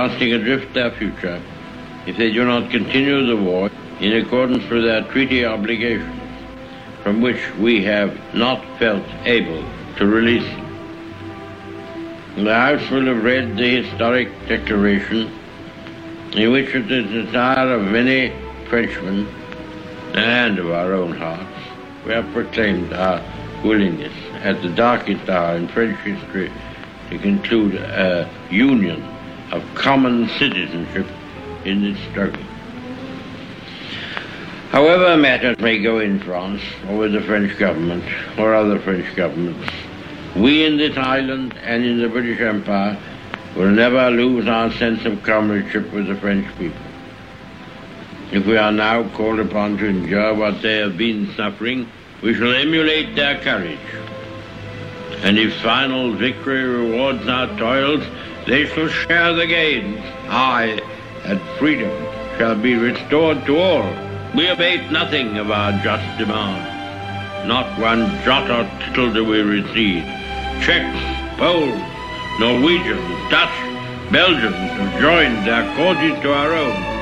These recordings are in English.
casting adrift their future if they do not continue the war in accordance with their treaty obligations, from which we have not felt able to release them. The House will have read the historic declaration in which it is the desire of many Frenchmen and of our own hearts we have proclaimed our willingness at the darkest hour in French history to conclude a union common citizenship in this struggle. However matters may go in France or with the French government or other French governments, we in this island and in the British Empire will never lose our sense of comradeship with the French people. If we are now called upon to endure what they have been suffering, we shall emulate their courage. And if final victory rewards our toils, they shall share the gains. I, and freedom shall be restored to all. We abate nothing of our just demand. Not one jot or tittle do we recede. Czechs, Poles, Norwegians, Dutch, Belgians have joined their causes to our own.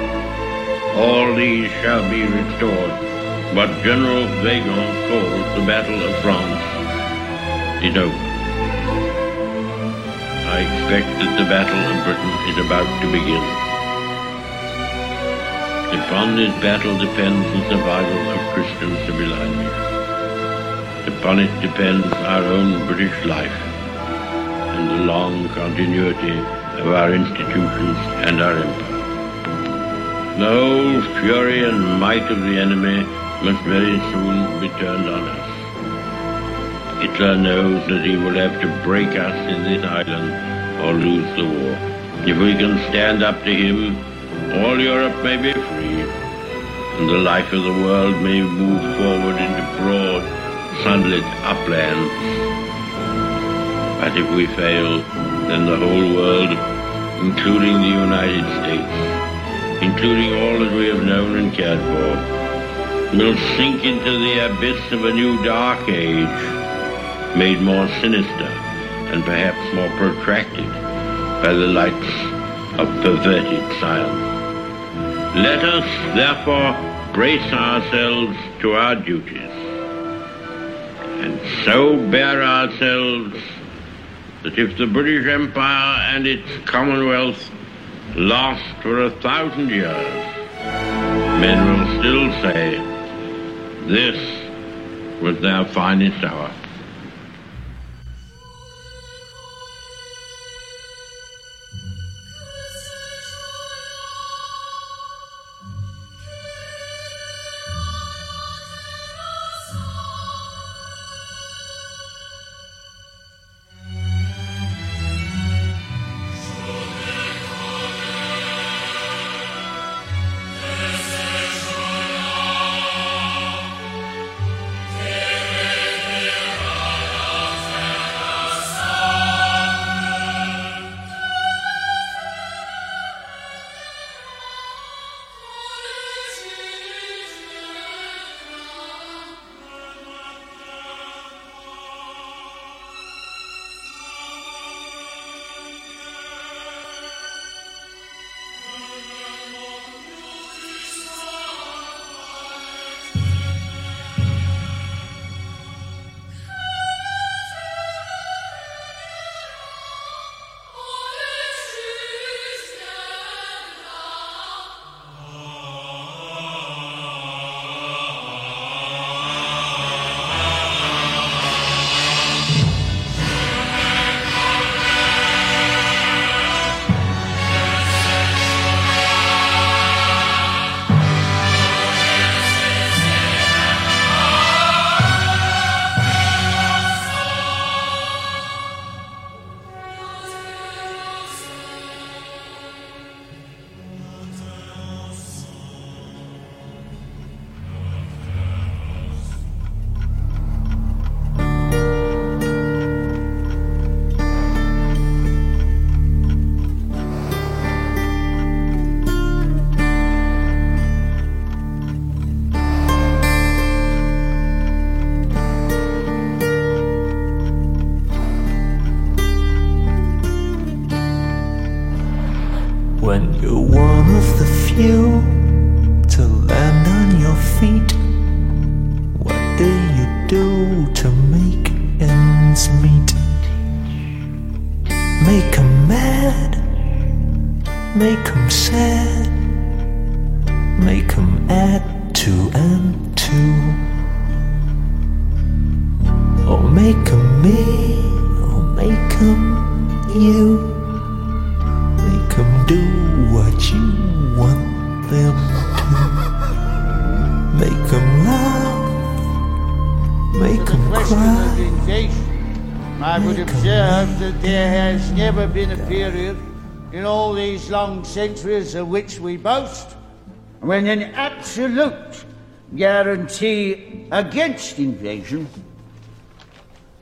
All these shall be restored. But General Weygand calls the Battle of France is over. I expect that the Battle of Britain is about to begin. Upon this battle depends the survival of Christian civilization. Upon it depends our own British life and the long continuity of our institutions and our empire. The whole fury and might of the enemy must very soon be turned on us. Hitler knows that he will have to break us in this island or lose the war. If we can stand up to him, all Europe may be free, and the life of the world may move forward into broad, sunlit uplands. But if we fail, then the whole world, including the United States, including all that we have known and cared for, will sink into the abyss of a new dark age, made more sinister and perhaps more protracted by the lights of perverted science. Let us, therefore, brace ourselves to our duties, and so bear ourselves that if the British Empire and its Commonwealth last for a thousand years, men will still say, this was their finest hour. Long centuries of which we boast when an absolute guarantee against invasion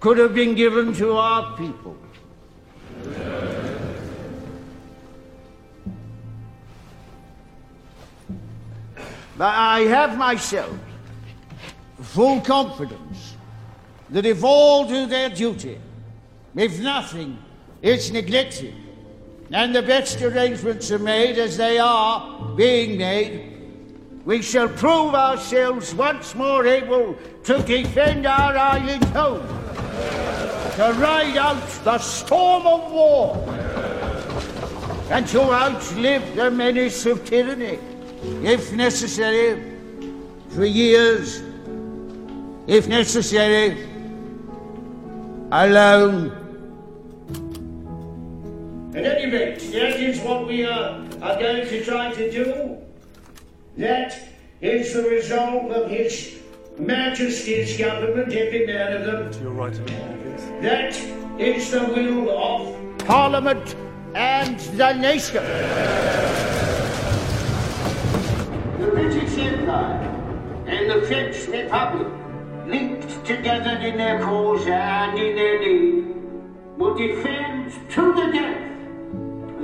could have been given to our people. But I have myself full confidence that if all do their duty, if nothing is neglected, and the best arrangements are made as they are being made, we shall prove ourselves once more able to defend our island home, to ride out the storm of war, and to outlive the menace of tyranny, if necessary, for years, if necessary, alone. At any rate, that is what we are, are going to try to do. That is the resolve of His Majesty's government, every man of them. Your right. That is the will of Parliament and the nation. The British Empire and the French Republic, linked together in their cause and in their need, will defend to the death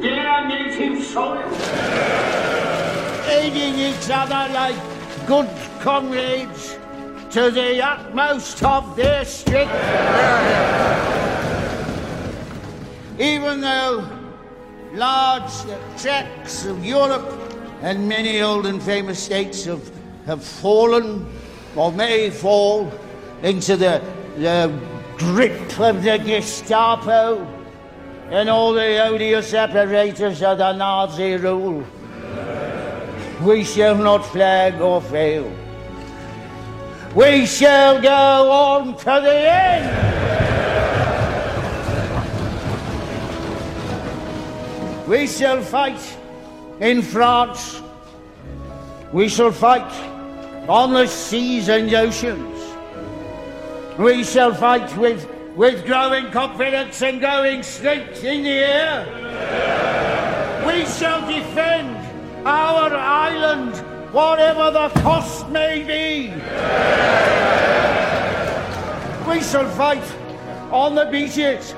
their native soil, aiding each other like good comrades to the utmost of their strength. Even though large tracts of Europe and many old and famous states have, have fallen or may fall into the, the grip of the Gestapo and all the odious apparatus of the Nazi rule. We shall not flag or fail. We shall go on to the end. We shall fight in France. We shall fight on the seas and oceans. We shall fight with, with growing confidence and growing strength in the air. We shall defend our island, whatever the cost may be. We shall fight on the beaches.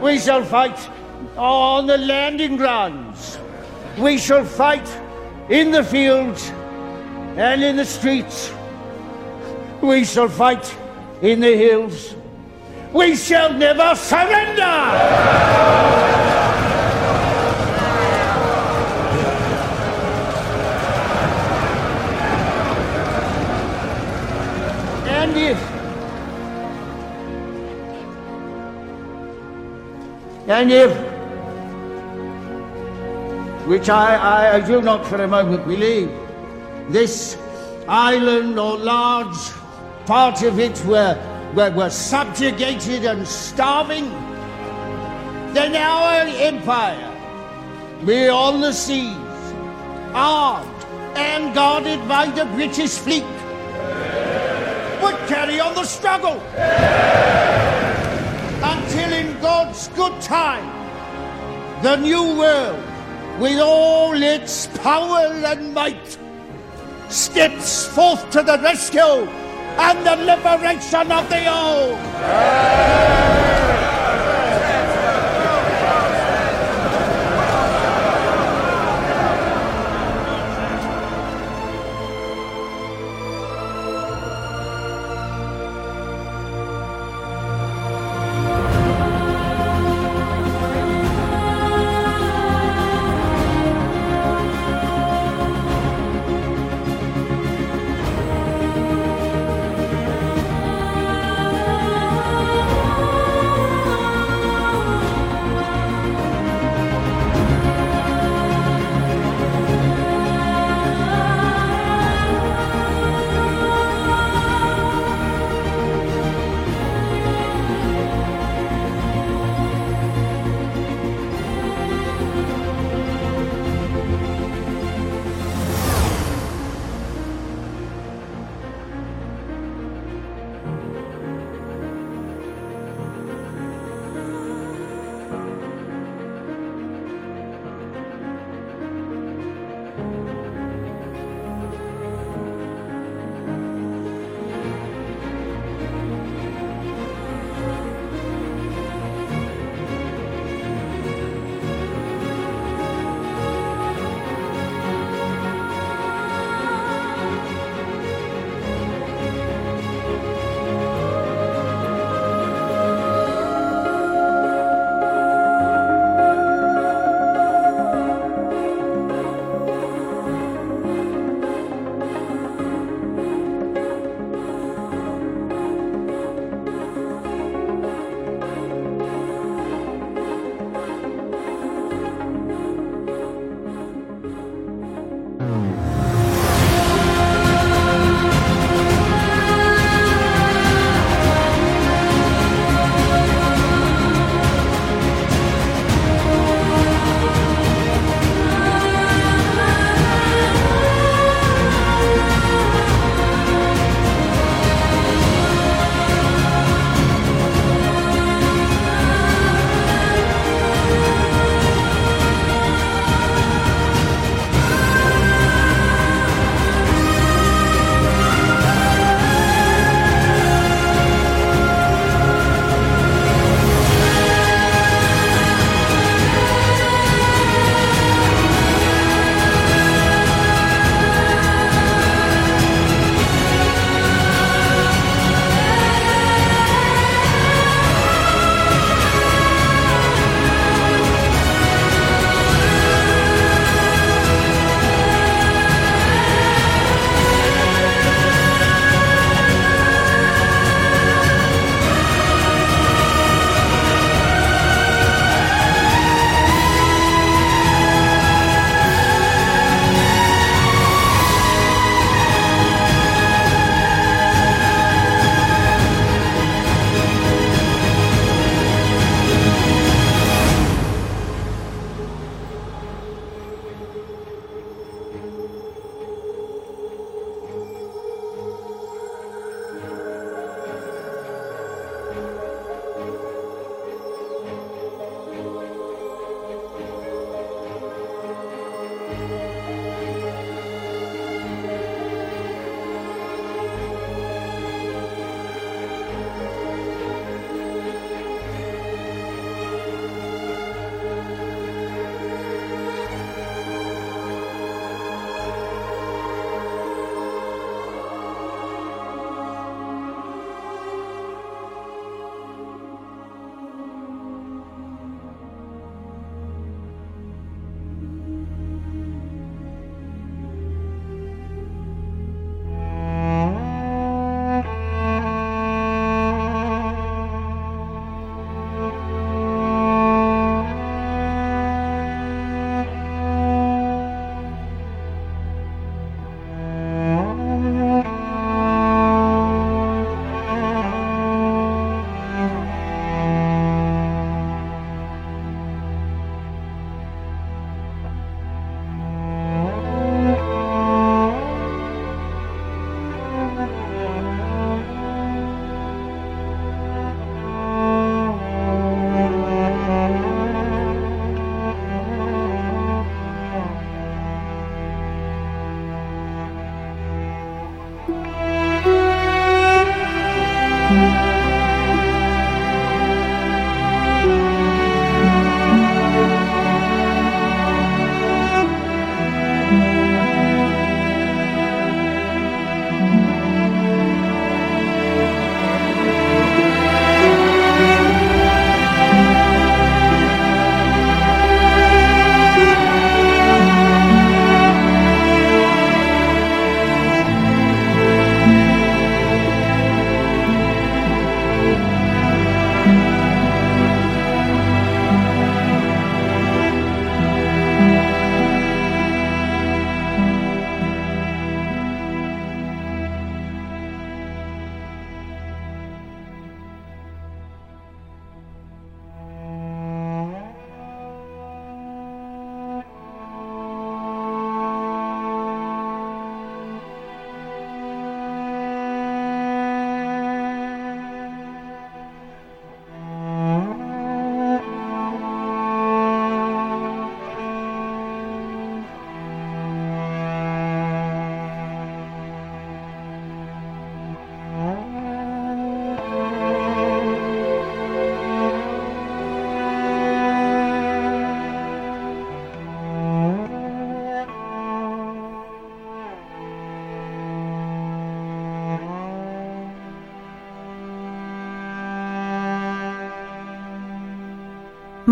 We shall fight on the landing grounds. We shall fight in the fields and in the streets. We shall fight in the hills. We shall never surrender! And if And if, which I, I, I do not for a moment believe, this island or large part of it were, were, were subjugated and starving, then our empire, be on the seas, armed and guarded by the British fleet, would carry on the struggle. Until in God's good time, the new world, with all its power and might, steps forth to the rescue and the liberation of the old.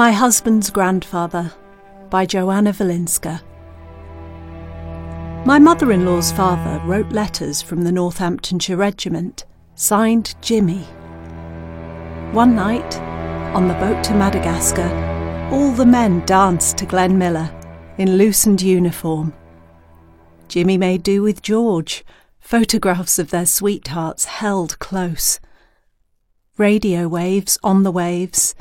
My Husband's Grandfather by Joanna Walinska. My mother in law's father wrote letters from the Northamptonshire Regiment, signed Jimmy. One night, on the boat to Madagascar, all the men danced to Glenn Miller in loosened uniform. Jimmy made do with George, photographs of their sweethearts held close. Radio waves on the waves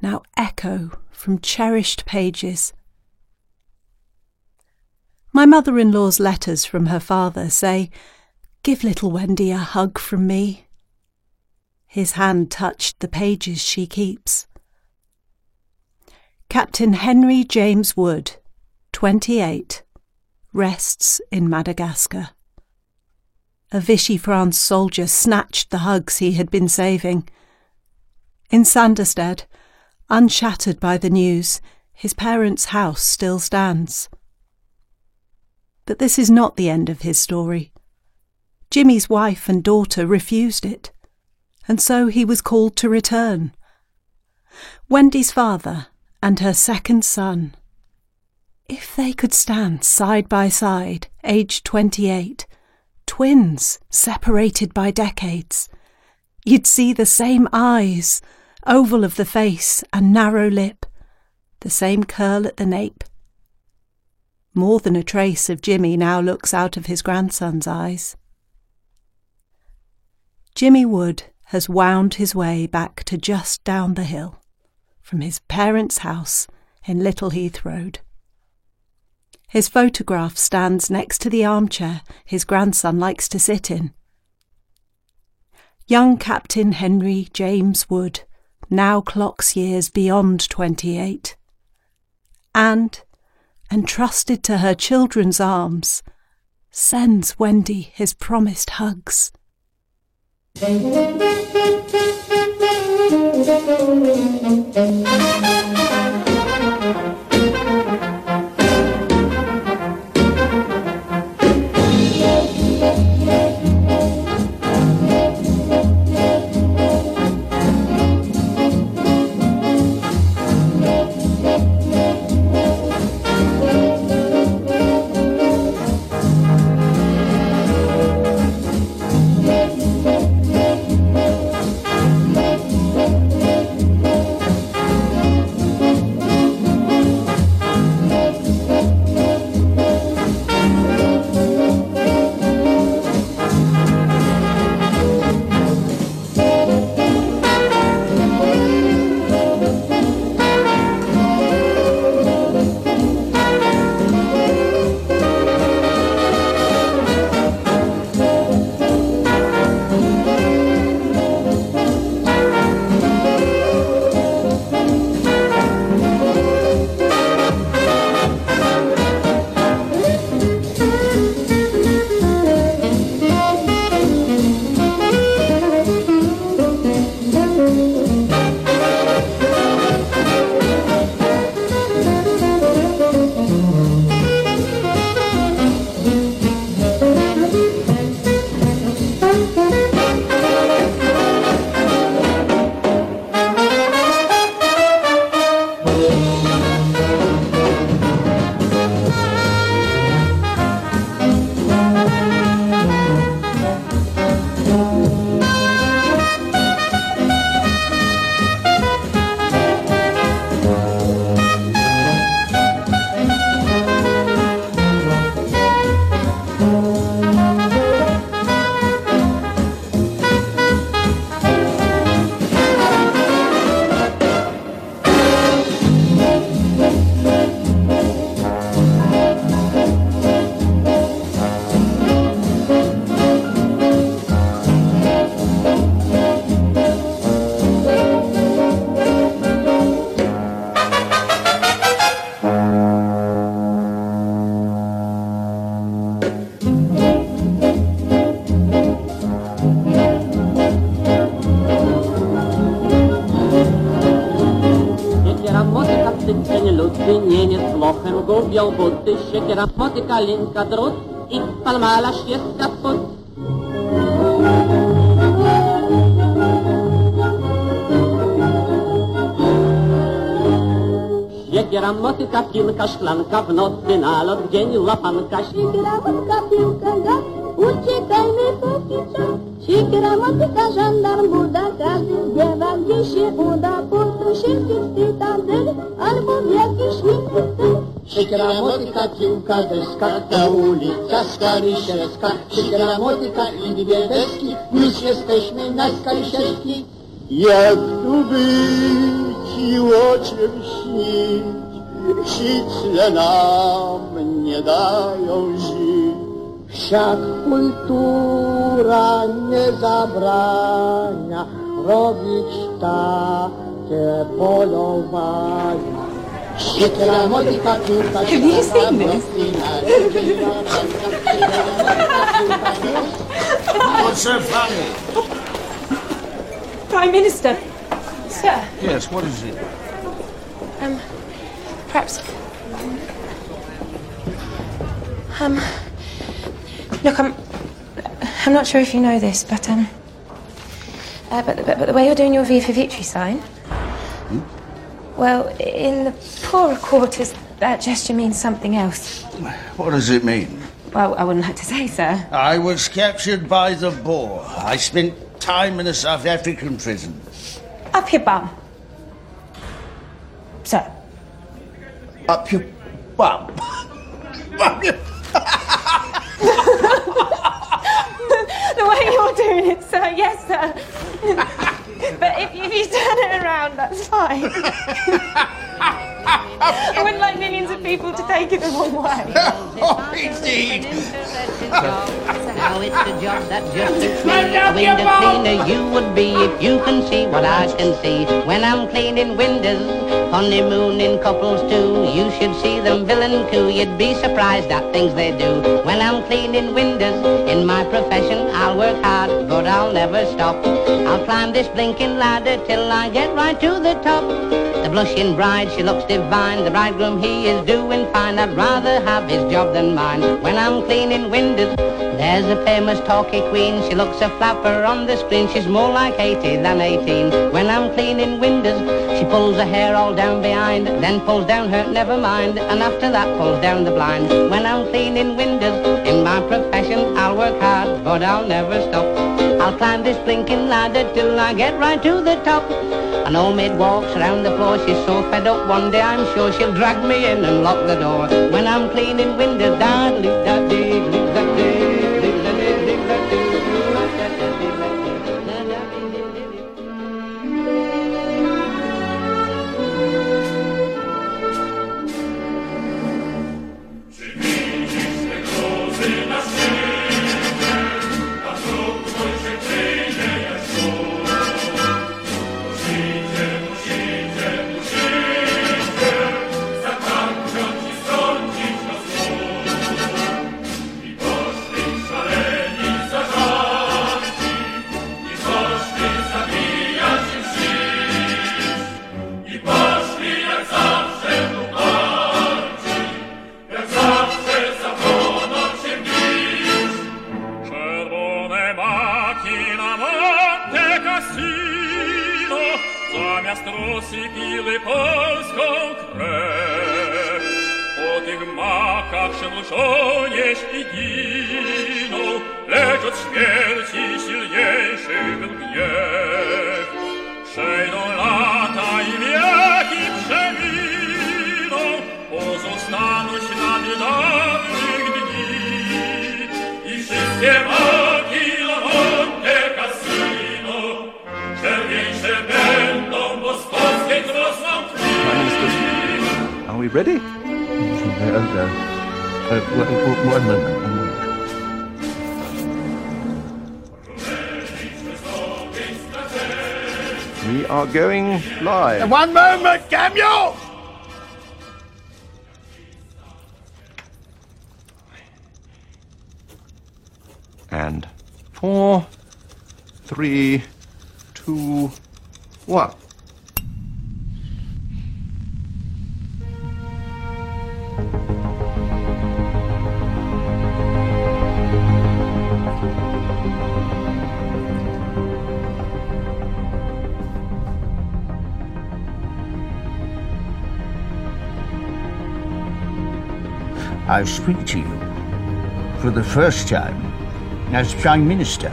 now echo from cherished pages. My mother in law's letters from her father say, Give little Wendy a hug from me. His hand touched the pages she keeps. Captain Henry James Wood, 28, rests in Madagascar. A Vichy France soldier snatched the hugs he had been saving. In Sanderstead, Unshattered by the news, his parents' house still stands. But this is not the end of his story. Jimmy's wife and daughter refused it, and so he was called to return. Wendy's father and her second son. If they could stand side by side, aged 28, twins separated by decades, you'd see the same eyes oval of the face and narrow lip, the same curl at the nape. More than a trace of Jimmy now looks out of his grandson's eyes. Jimmy Wood has wound his way back to just down the hill from his parents' house in Little Heath Road. His photograph stands next to the armchair his grandson likes to sit in. Young Captain Henry James Wood now clocks years beyond 28. And, entrusted to her children's arms, sends Wendy his promised hugs. Gubią buty, siekiera, motyka, linka, drut i palmalarz jest kaput. Siekiera, motyka, piłka, szklanka, w nocy, na lot, w dzień, łapanka. Siekiera, motyka, piłka, gaz, uciekajmy póki czas. Siekiera, motyka, żandarm, buda, każdy Siekiera, motyka, piłka, deska, ta ulica Skarysielska. Siekiera, motyka i dwie deski, już jesteśmy na Skarysielskiej. Jak tu być i o czym śnić, śliczne nam nie dają żyć. Wszak kultura nie zabrania robić takie polowania. Siekiera, motyka, piłka, Have you seen this? What's so funny? Prime Minister. Sir, Yes, what is it? um, perhaps. Um, look, I'm. I'm not sure if you know this, but um. Uh, but, but but the way you're doing your V for Victory sign. Well, in the poorer quarters, that gesture means something else. What does it mean? Well, I wouldn't like to say, sir. I was captured by the Boer. I spent time in a South African prison. Up your bum. Sir. Up your bum. Up your- the way you're doing it, sir. Yes, sir. but if, if you turn it around, that's fine. I wouldn't like millions of people to take it the wrong way. oh, indeed. Now it's a job that just suits me. A window cleaner you would be if you can see what I can see. When I'm cleaning windows, honeymooning couples too. You should see them villain coo. You'd be surprised at things they do. When I'm cleaning windows, in my profession I'll work hard, but I'll never stop. I'll climb this blinking ladder till I get right to the top. The blushing bride, she looks divine. The bridegroom, he is doing fine. I'd rather have his job than mine. When I'm cleaning windows, there's a famous talky queen. She looks a flapper on the screen. She's more like 80 than 18. When I'm cleaning windows, she pulls her hair all down behind, then pulls down her never mind, and after that pulls down the blind. When I'm cleaning windows, in my profession, I'll work hard, but I'll never stop. I'll climb this blinking ladder till I get right to the top. An old maid walks around the floor, she's so fed up one day I'm sure she'll drag me in and lock the door. When I'm cleaning windows, da I speak to you for the first time as Prime Minister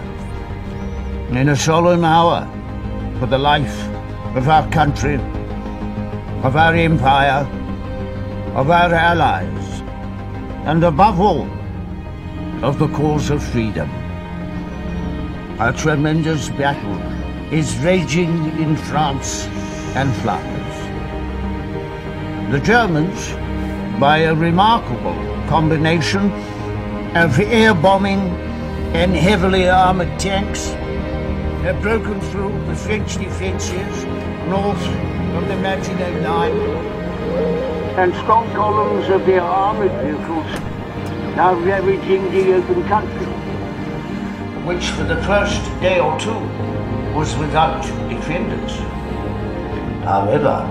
in a solemn hour for the life of our country, of our empire, of our allies, and above all, of the cause of freedom. A tremendous battle is raging in France and Flanders. The Germans, by a remarkable combination of air bombing and heavily armored tanks, have broken through the French defences north of the Maginot Line, and strong columns of their armoured vehicles now ravaging the open country, which for the first day or two was without defenders. However,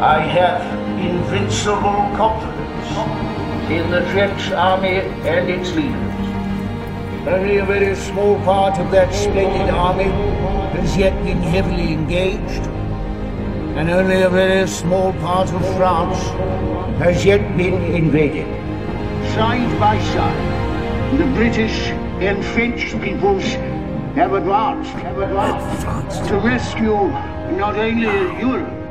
I have invincible confidence in the French army and its leaders. Only a very small part of that splendid army has yet been heavily engaged, and only a very small part of France has yet been invaded. Side by side, the British and French peoples have advanced, have advanced to rescue not only Europe,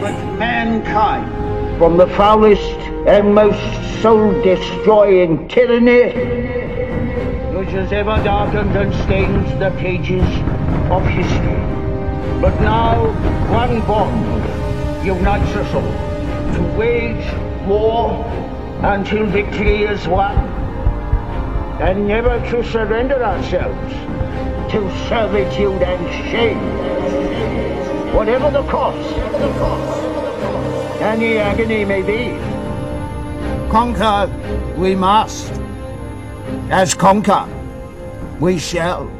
but mankind from the foulest and most soul-destroying tyranny which has ever darkened and stained the pages of history. But now one bond unites us all to wage war until victory is won, and never to surrender ourselves to servitude and shame, whatever the cost, the agony may be. Conquer we must, as conquer we shall.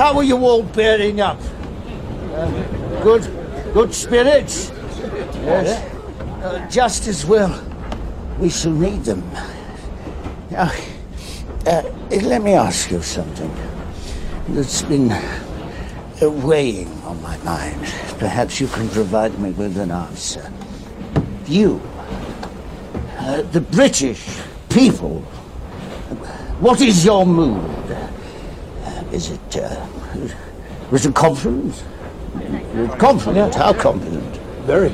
How are you all bearing up? Uh, good, good spirits. Yes. Uh, just as well. We shall need them. Now, uh, let me ask you something that's been uh, weighing on my mind. Perhaps you can provide me with an answer. You, uh, the British people, what is your mood? Is it, uh, is it confident? Confident? How confident? Very.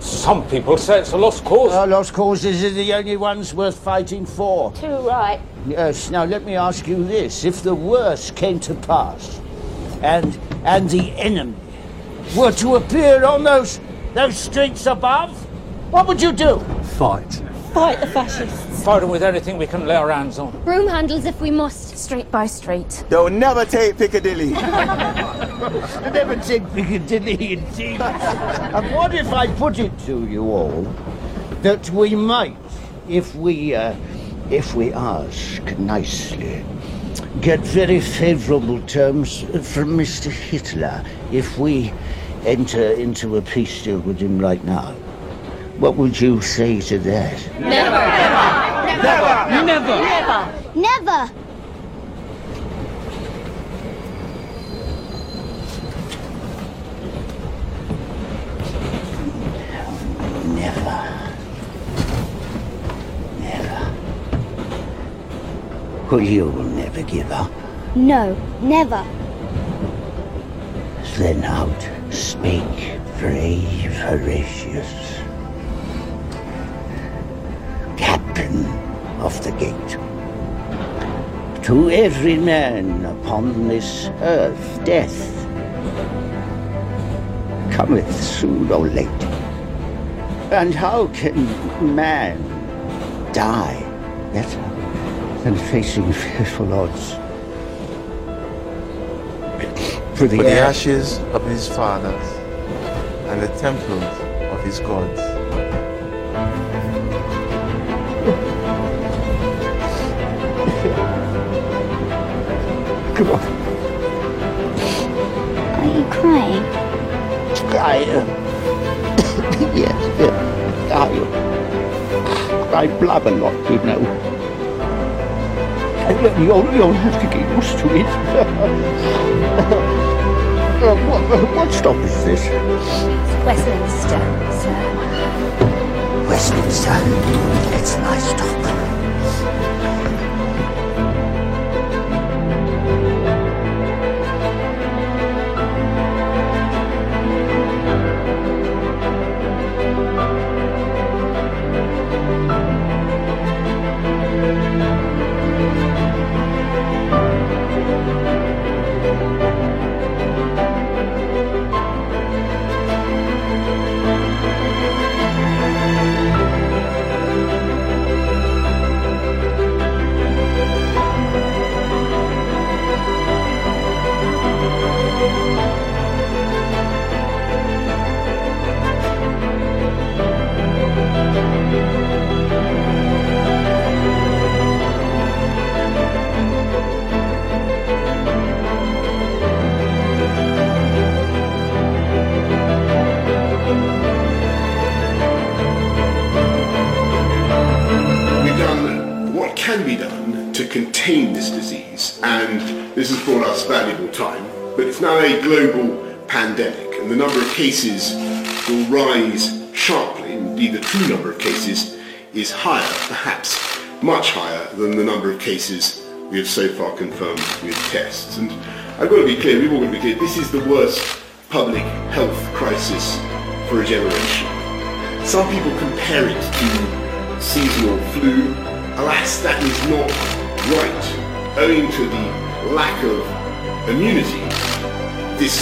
Some people say it's a lost cause. Uh, lost causes are the only ones worth fighting for. Too right. Yes, now let me ask you this. If the worst came to pass and and the enemy were to appear on those those streets above, what would you do? Fight. Fight the fascists. Fight them with anything we can lay our hands on. Broom handles if we must. Street by street. They'll never take Piccadilly. Never take Piccadilly indeed. and what if I put it to you all that we might, if we uh, if we ask nicely, get very favourable terms from Mr. Hitler if we enter into a peace deal with him right now? What would you say to that? Never. Never. Never. Never. Never. Never. Never. Well, you'll never give up. No. Never. Then out spake brave Horatius, captain of the gate. To every man upon this earth death cometh soon or late. And how can man die better than facing fearful odds? For the, For the ashes of his fathers and the temples of his gods. Are you crying? I, uh, yes, yes, I, I blab a lot, you know. You'll, you'll have to get used to it. uh, what, what stop is this? Westminster, sir. Westminster. It's my stop. Can be done to contain this disease, and this has brought us valuable time, but it's now a global pandemic, and the number of cases will rise sharply. Indeed, the true number of cases is higher, perhaps much higher than the number of cases we have so far confirmed with tests. And I've got to be clear, we've all got to be clear, this is the worst public health crisis for a generation. Some people compare it to seasonal flu. Alas, that is not right. Owing to the lack of immunity, this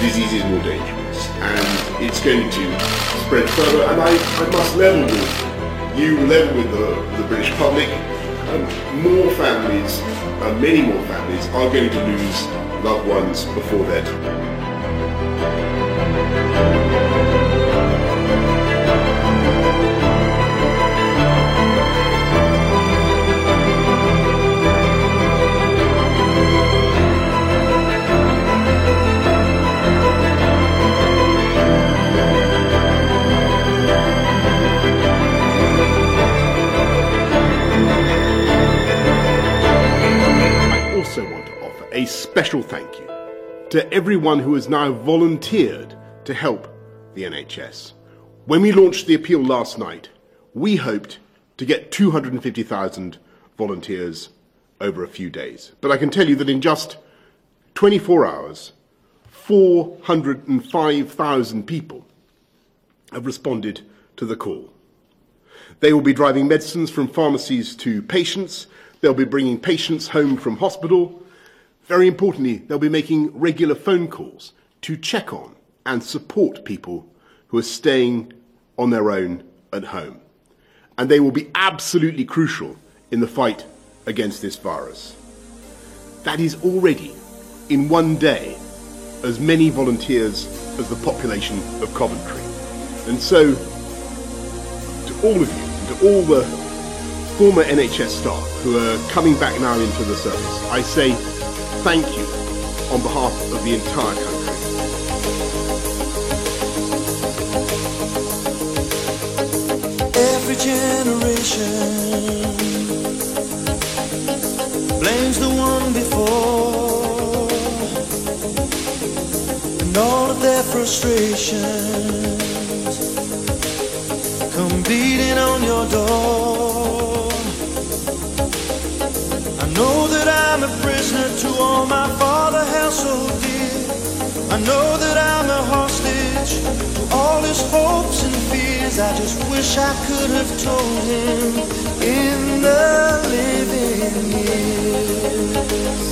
disease is more dangerous and it's going to spread further. And I, I must level with you, level with the, the British public. Um, more families, uh, many more families, are going to lose loved ones before their time. Also want to offer a special thank you to everyone who has now volunteered to help the NHS. When we launched the appeal last night, we hoped to get 250,000 volunteers over a few days. But I can tell you that in just 24 hours, 405,000 people have responded to the call. They will be driving medicines from pharmacies to patients. They'll be bringing patients home from hospital. Very importantly, they'll be making regular phone calls to check on and support people who are staying on their own at home. And they will be absolutely crucial in the fight against this virus. That is already, in one day, as many volunteers as the population of Coventry. And so, to all of you, and to all the former NHS staff who are coming back now into the service, I say thank you on behalf of the entire country. Every generation blames the one before, and all of their frustrations come beating on your door. Know that I'm a prisoner to all my father held so dear. I know that I'm a hostage to all his hopes and fears. I just wish I could have told him in the living years.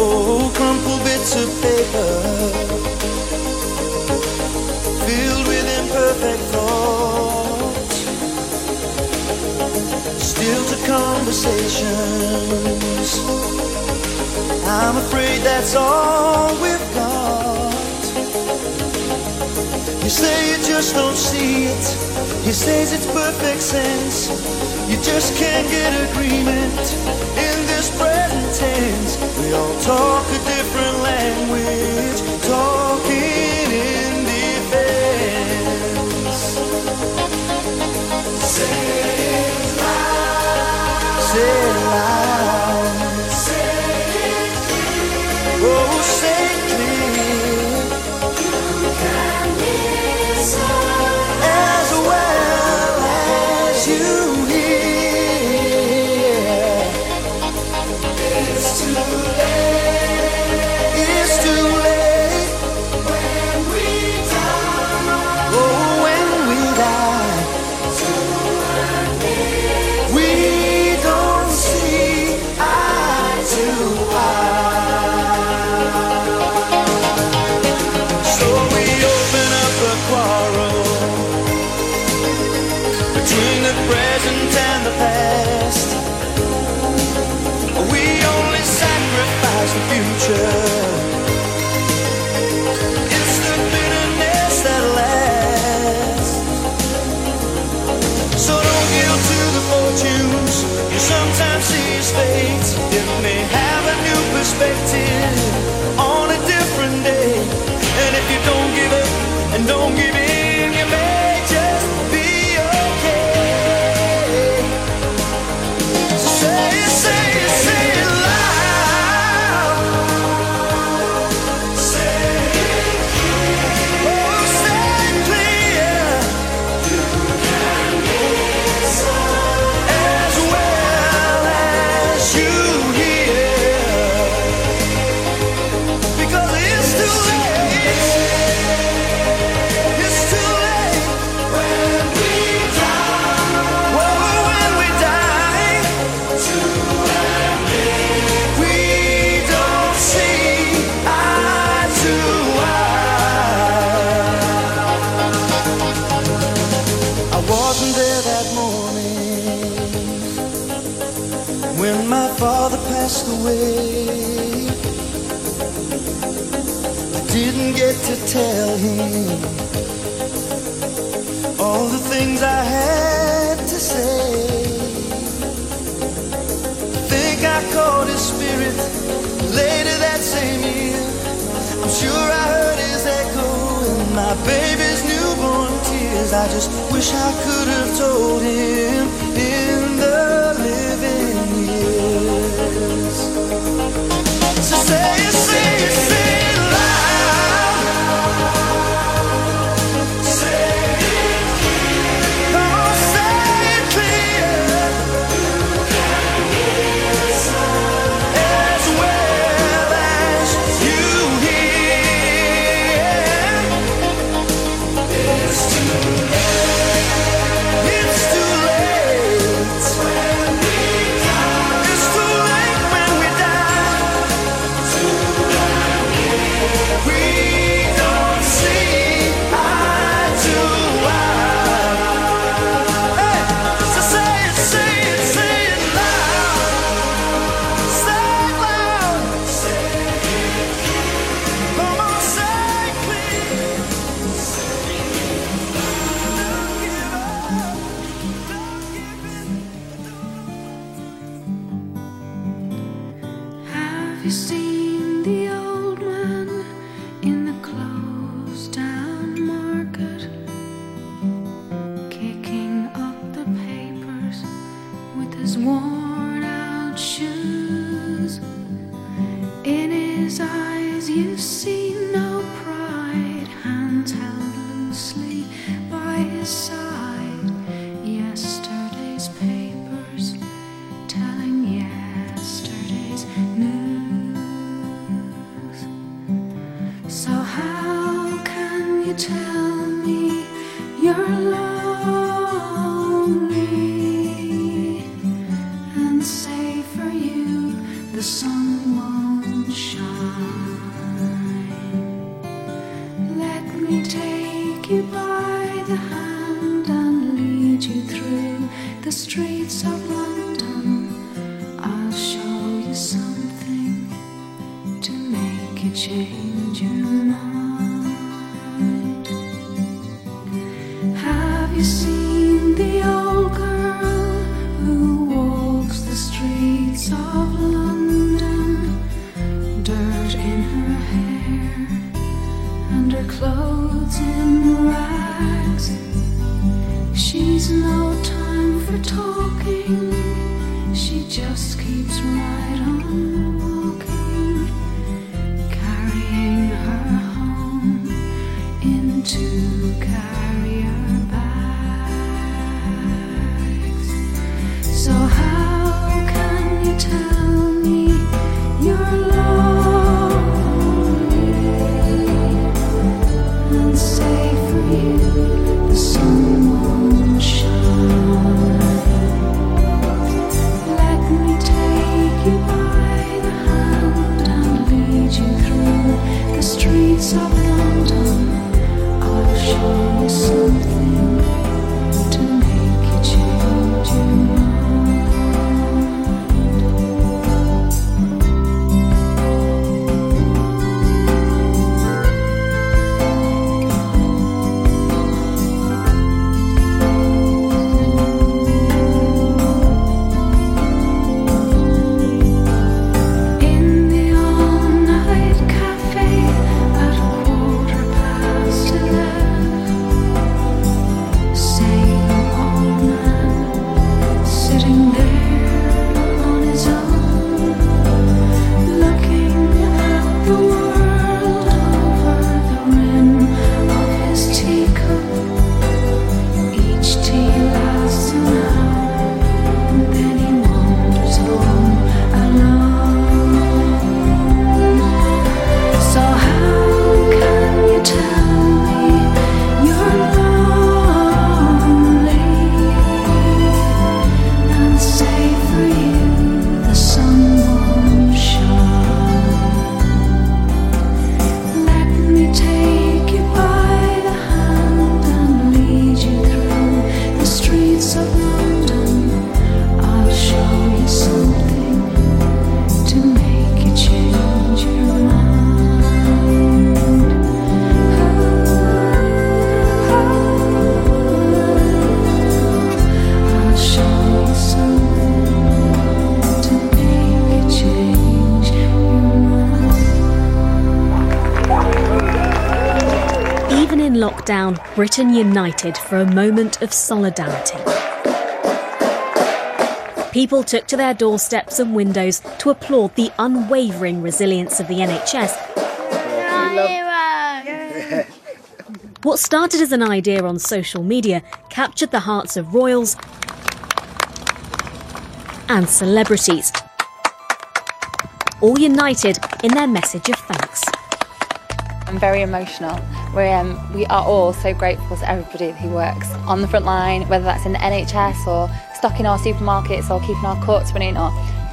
Oh, crumpled bits of paper filled with imperfect thoughts. To conversations. I'm afraid that's all we've got. You say you just don't see it. He says it's perfect sense. You just can't get agreement in this present tense. We all talk a different language, talking I just wish I could have told him in the living years to say. Britain united for a moment of solidarity. People took to their doorsteps and windows to applaud the unwavering resilience of the NHS. What started as an idea on social media captured the hearts of royals and celebrities, all united in their message of thanks. I'm very emotional. We're, um, we are all so grateful to everybody who works on the front line, whether that's in the NHS or stocking our supermarkets or keeping our courts running or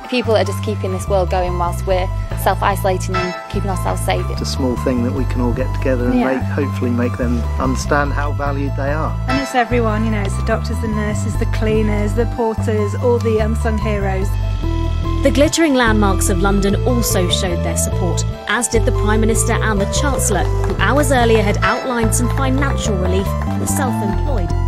people that are just keeping this world going whilst we're self-isolating and keeping ourselves safe. It's a small thing that we can all get together and Yeah. make, hopefully make them understand how valued they are. And it's everyone, you know, it's the doctors, the nurses, the cleaners, the porters, all the unsung heroes. The glittering landmarks of London also showed their support, as did the Prime Minister and the Chancellor, who hours earlier had outlined some financial relief for the self employed.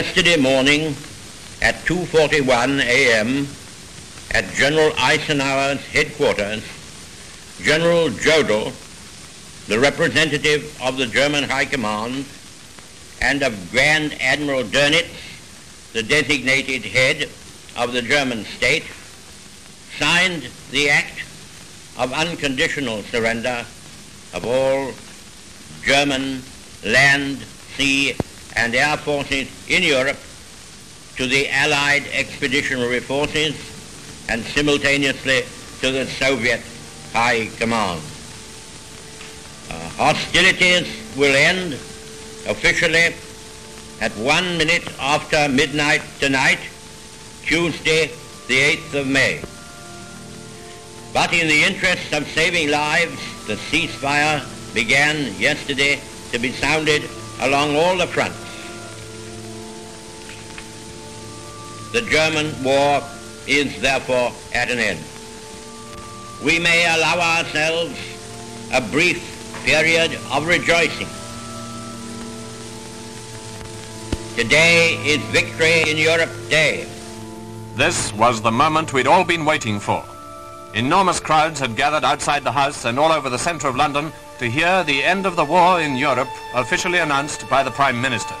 Yesterday morning at 2.41 a.m. at General Eisenhower's headquarters, General Jodl, the representative of the German High Command, and of Grand Admiral Dönitz, the designated head of the German state, signed the act of unconditional surrender of all German land, sea, and air forces in Europe to the Allied expeditionary forces and simultaneously to the Soviet High Command. Uh, hostilities will end officially at one minute after midnight tonight, Tuesday, the 8th of May. But in the interest of saving lives, the ceasefire began yesterday to be sounded along all the fronts. The German war is therefore at an end. We may allow ourselves a brief period of rejoicing. Today is Victory in Europe Day. This was the moment we'd all been waiting for. Enormous crowds had gathered outside the House and all over the centre of London to hear the end of the war in Europe officially announced by the Prime Minister.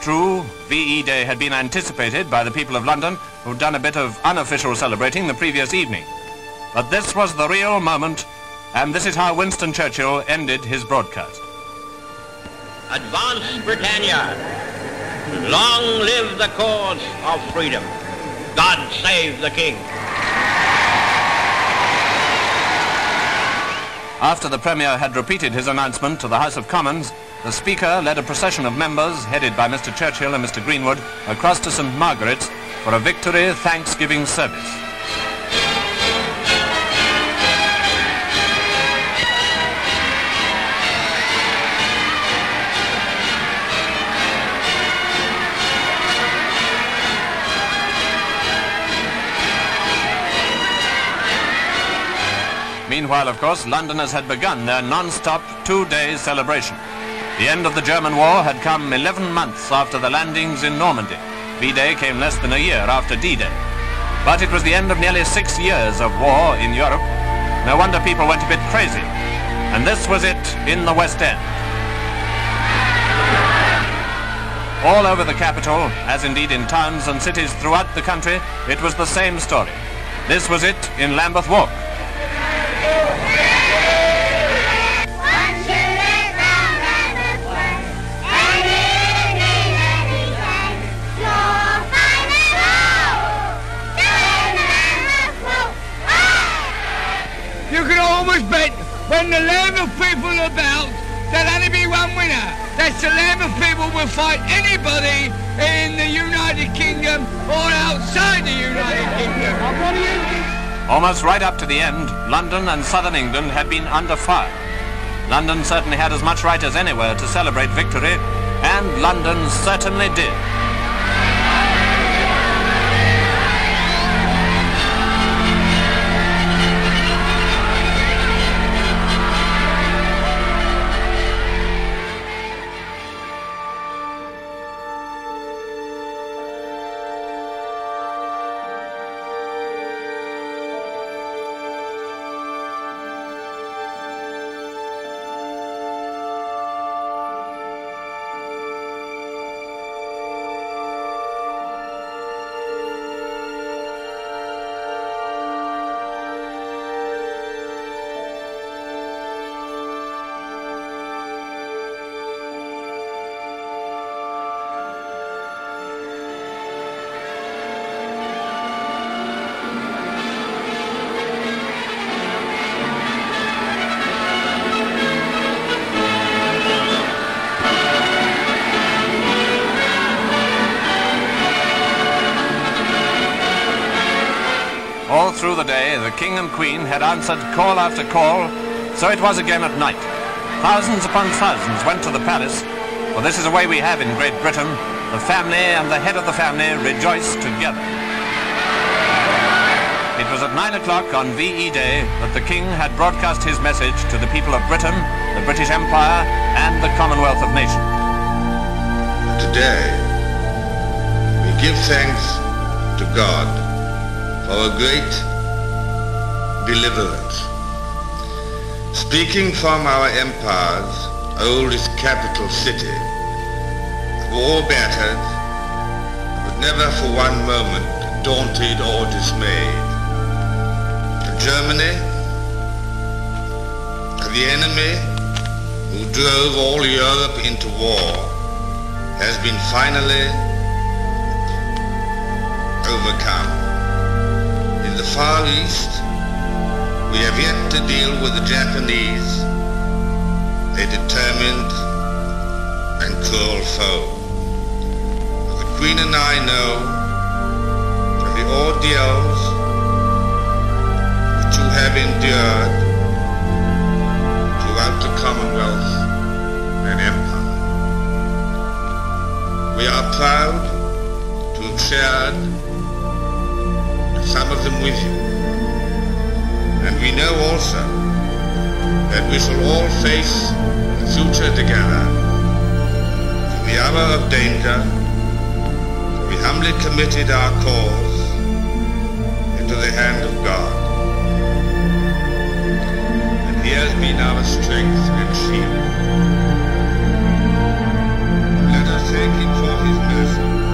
True, VE Day had been anticipated by the people of London who'd done a bit of unofficial celebrating the previous evening. But this was the real moment, and this is how Winston Churchill ended his broadcast. Advance Britannia! Long live the cause of freedom! God save the King! After the Premier had repeated his announcement to the House of Commons, the Speaker led a procession of members, headed by Mr Churchill and Mr Greenwood, across to St Margaret's for a victory Thanksgiving service. Meanwhile, of course, Londoners had begun their non-stop two-day celebration. The end of the German war had come 11 months after the landings in Normandy. V-Day came less than a year after D-Day. But it was the end of nearly six years of war in Europe. No wonder people went a bit crazy. And this was it in the West End. All over the capital, as indeed in towns and cities throughout the country, it was the same story. This was it in Lambeth Walk. You can almost bet when the Lambeth people are about, there'll only be one winner. That's the Lambeth people will fight anybody in the United Kingdom or outside the United Kingdom. Almost right up to the end, London and southern England had been under fire. London certainly had as much right as anywhere to celebrate victory, and London certainly did. King and Queen had answered call after call, so it was again at night. Thousands upon thousands went to the palace, for this is a way we have in Great Britain. The family and the head of the family rejoice together. It was at nine o'clock on VE Day that the King had broadcast his message to the people of Britain, the British Empire, and the Commonwealth of Nations. Today, we give thanks to God for a great deliverance. Speaking from our empire's oldest capital city, war battered, but never for one moment daunted or dismayed. Germany, the enemy who drove all Europe into war, has been finally overcome. In the Far East, we have yet to deal with the Japanese, a determined and cruel foe. The Queen and I know that the ordeals which you have endured throughout the Commonwealth and Empire. We are proud to have shared some of them with you. And we know also that we shall all face the future together. In the hour of danger, we humbly committed our cause into the hand of God. And he has been our strength and shield. Let us thank him for his mercy.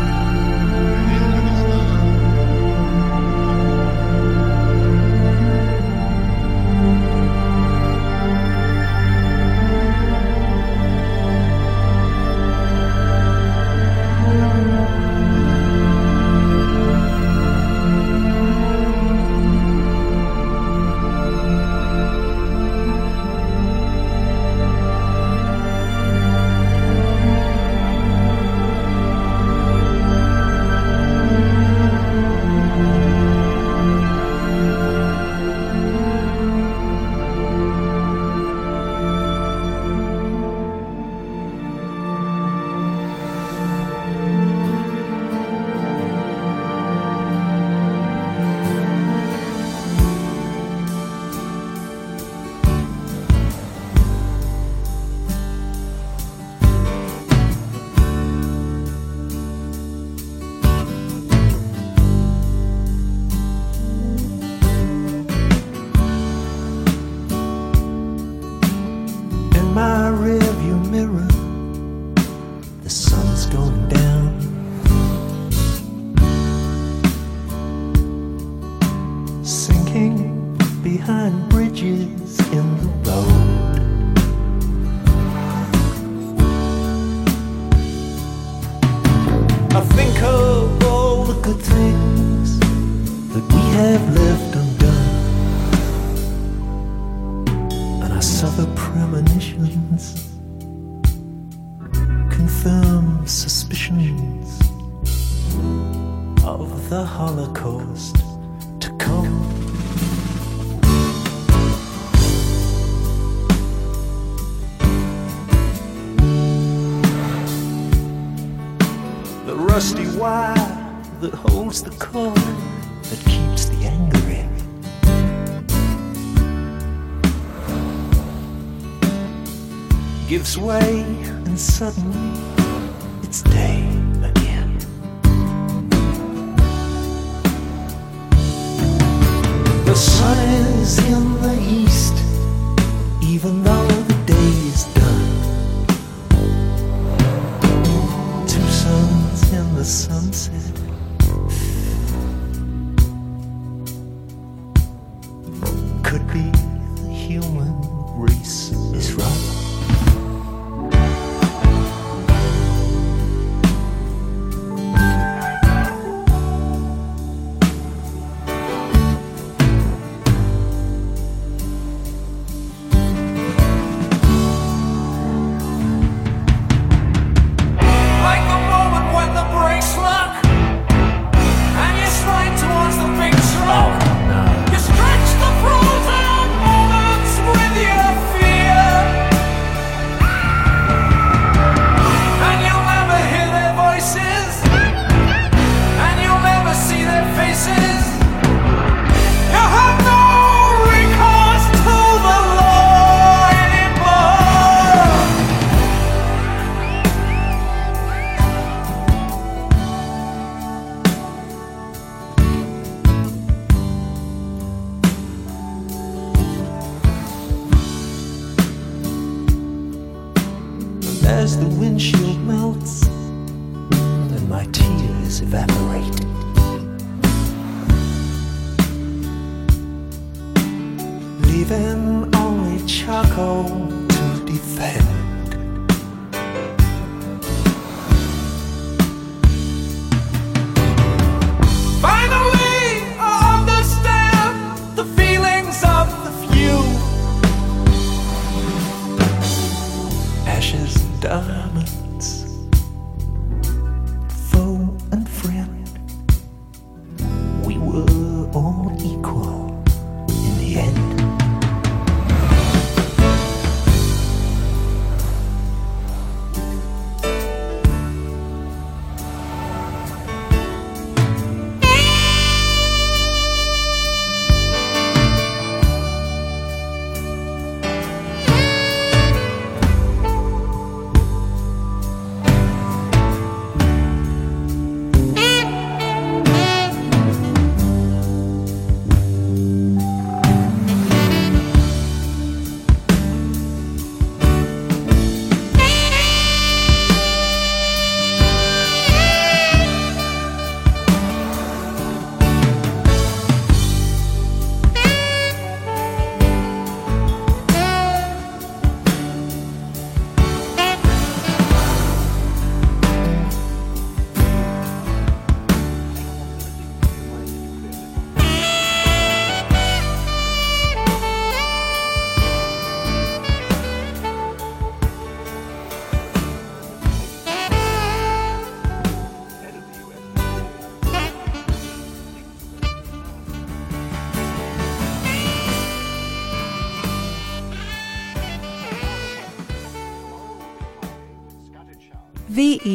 Way,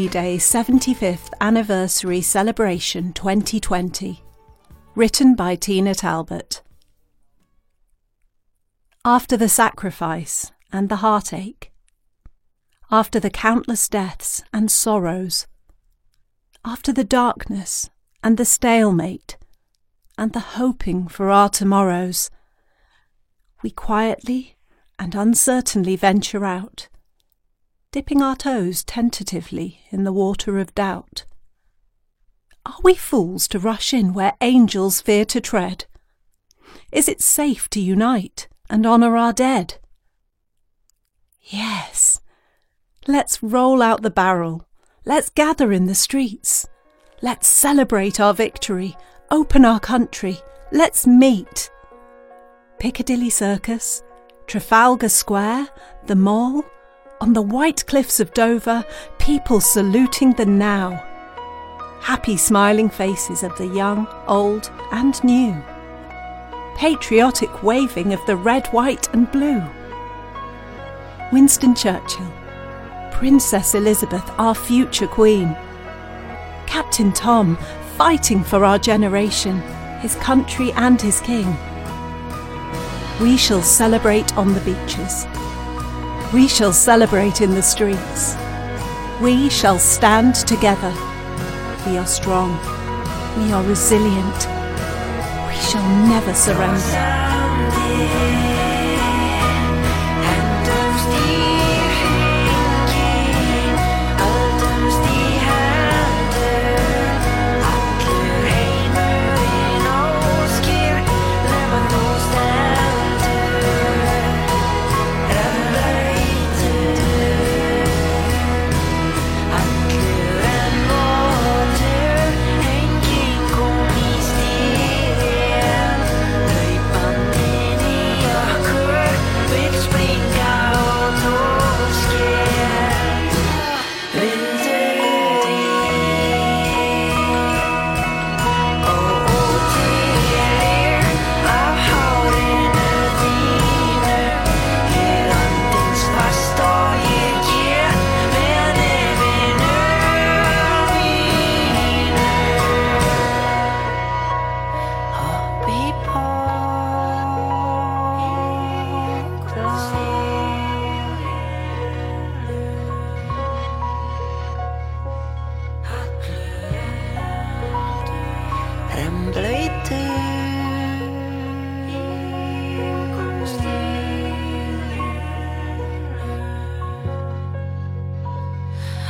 Day 75th Anniversary Celebration 2020. Written by Tina Talbot. After the sacrifice and the heartache, after the countless deaths and sorrows, after the darkness and the stalemate, and the hoping for our tomorrows, we quietly and uncertainly venture out dipping our toes tentatively in the water of doubt. Are we fools to rush in where angels fear to tread? Is it safe to unite and honour our dead? Yes. Let's roll out the barrel. Let's gather in the streets. Let's celebrate our victory. Open our country. Let's meet. Piccadilly Circus, Trafalgar Square, the Mall, on the white cliffs of Dover, people saluting the now. Happy smiling faces of the young, old, and new. Patriotic waving of the red, white, and blue. Winston Churchill, Princess Elizabeth, our future Queen. Captain Tom, fighting for our generation, his country, and his king. We shall celebrate on the beaches. We shall celebrate in the streets. We shall stand together. We are strong. We are resilient. We shall never surrender. trembleite.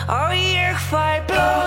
Oh, hier, vaai bloot.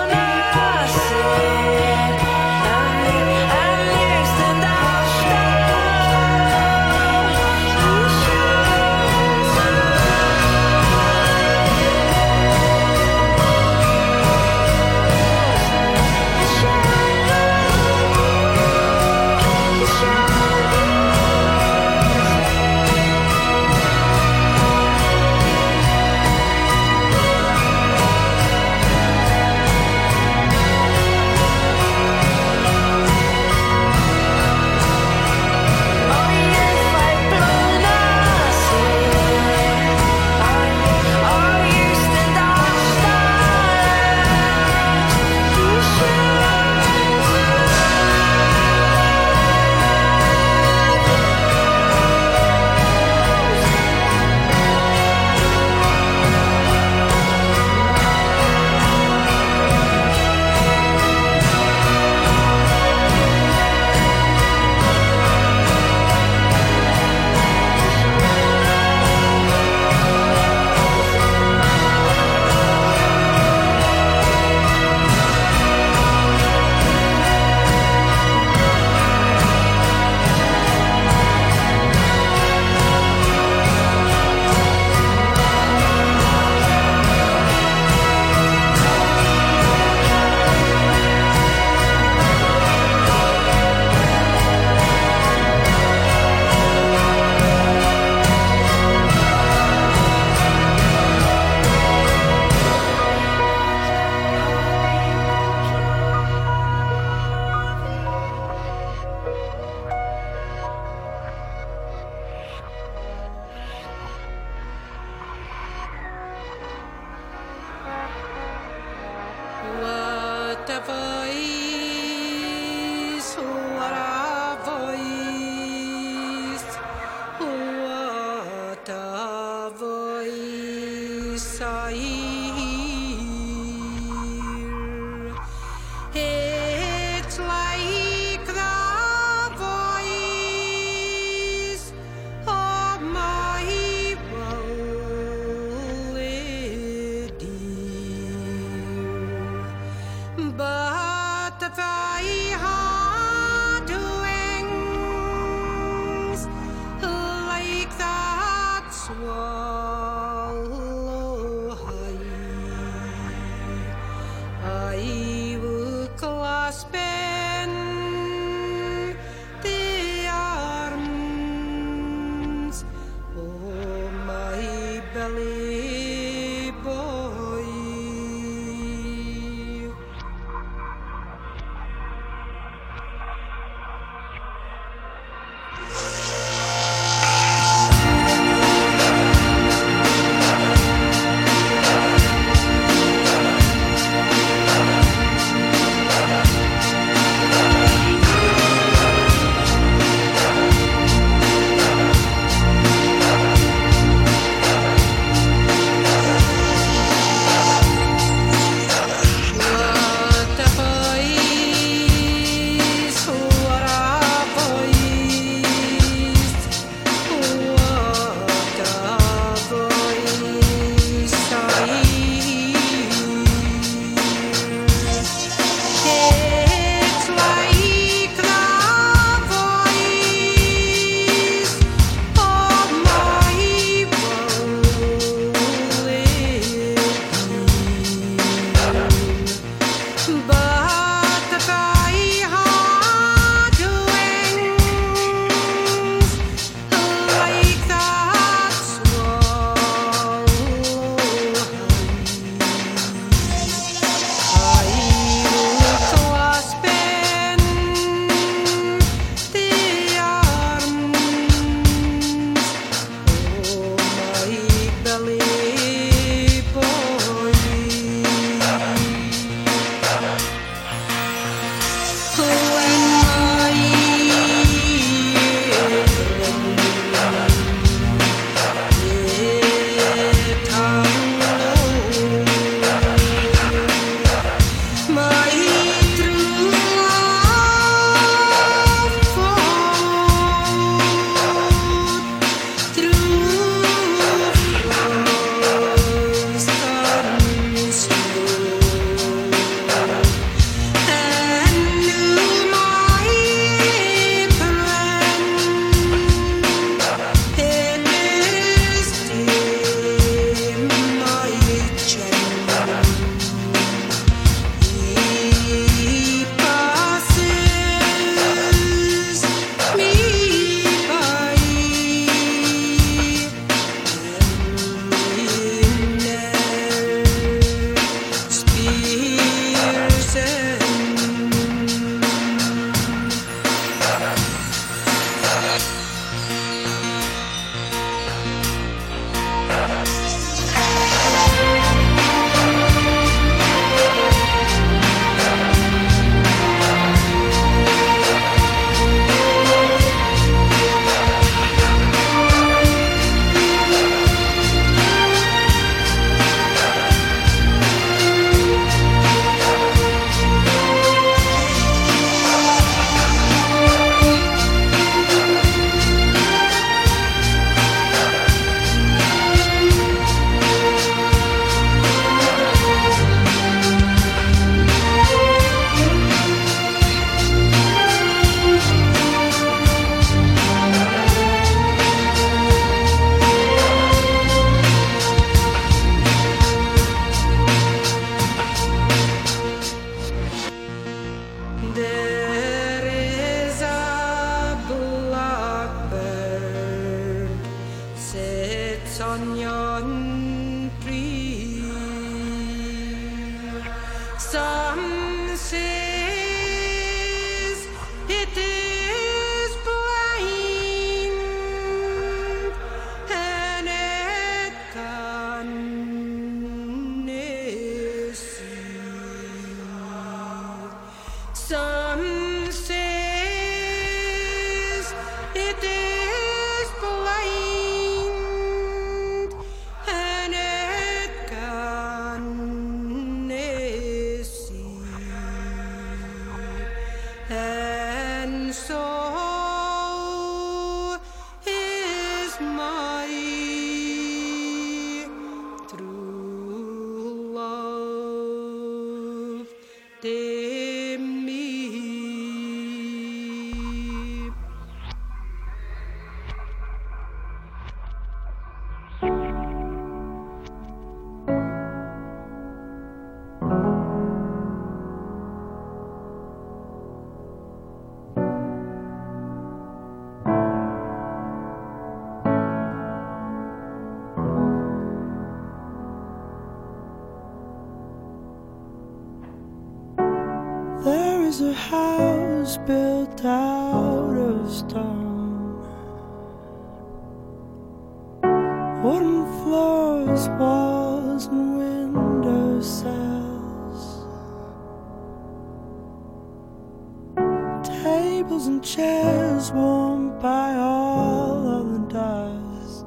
chairs warmed by all of the dust.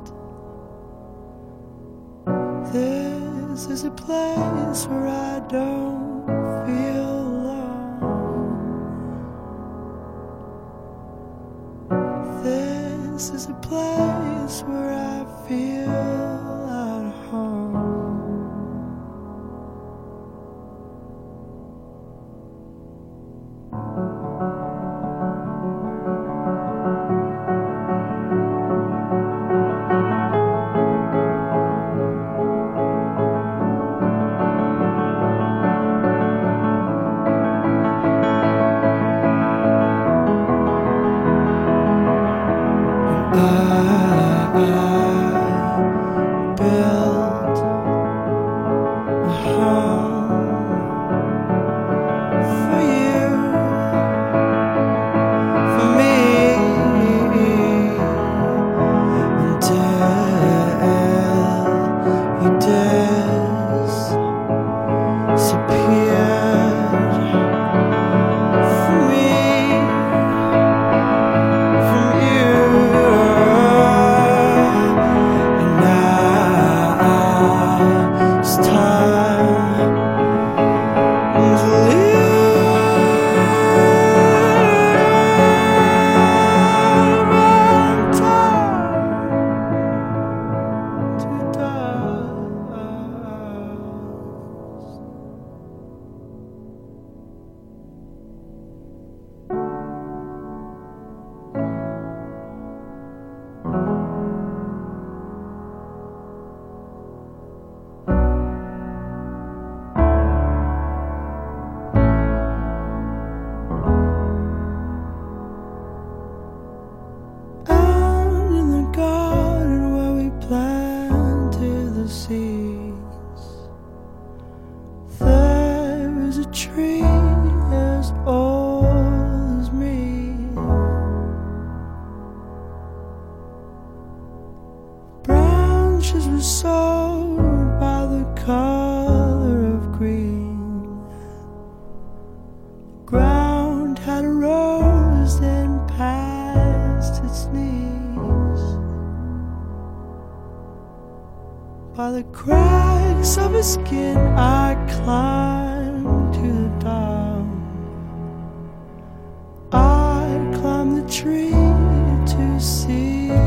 This is a place where I don't feel alone. This is a place. tree to see.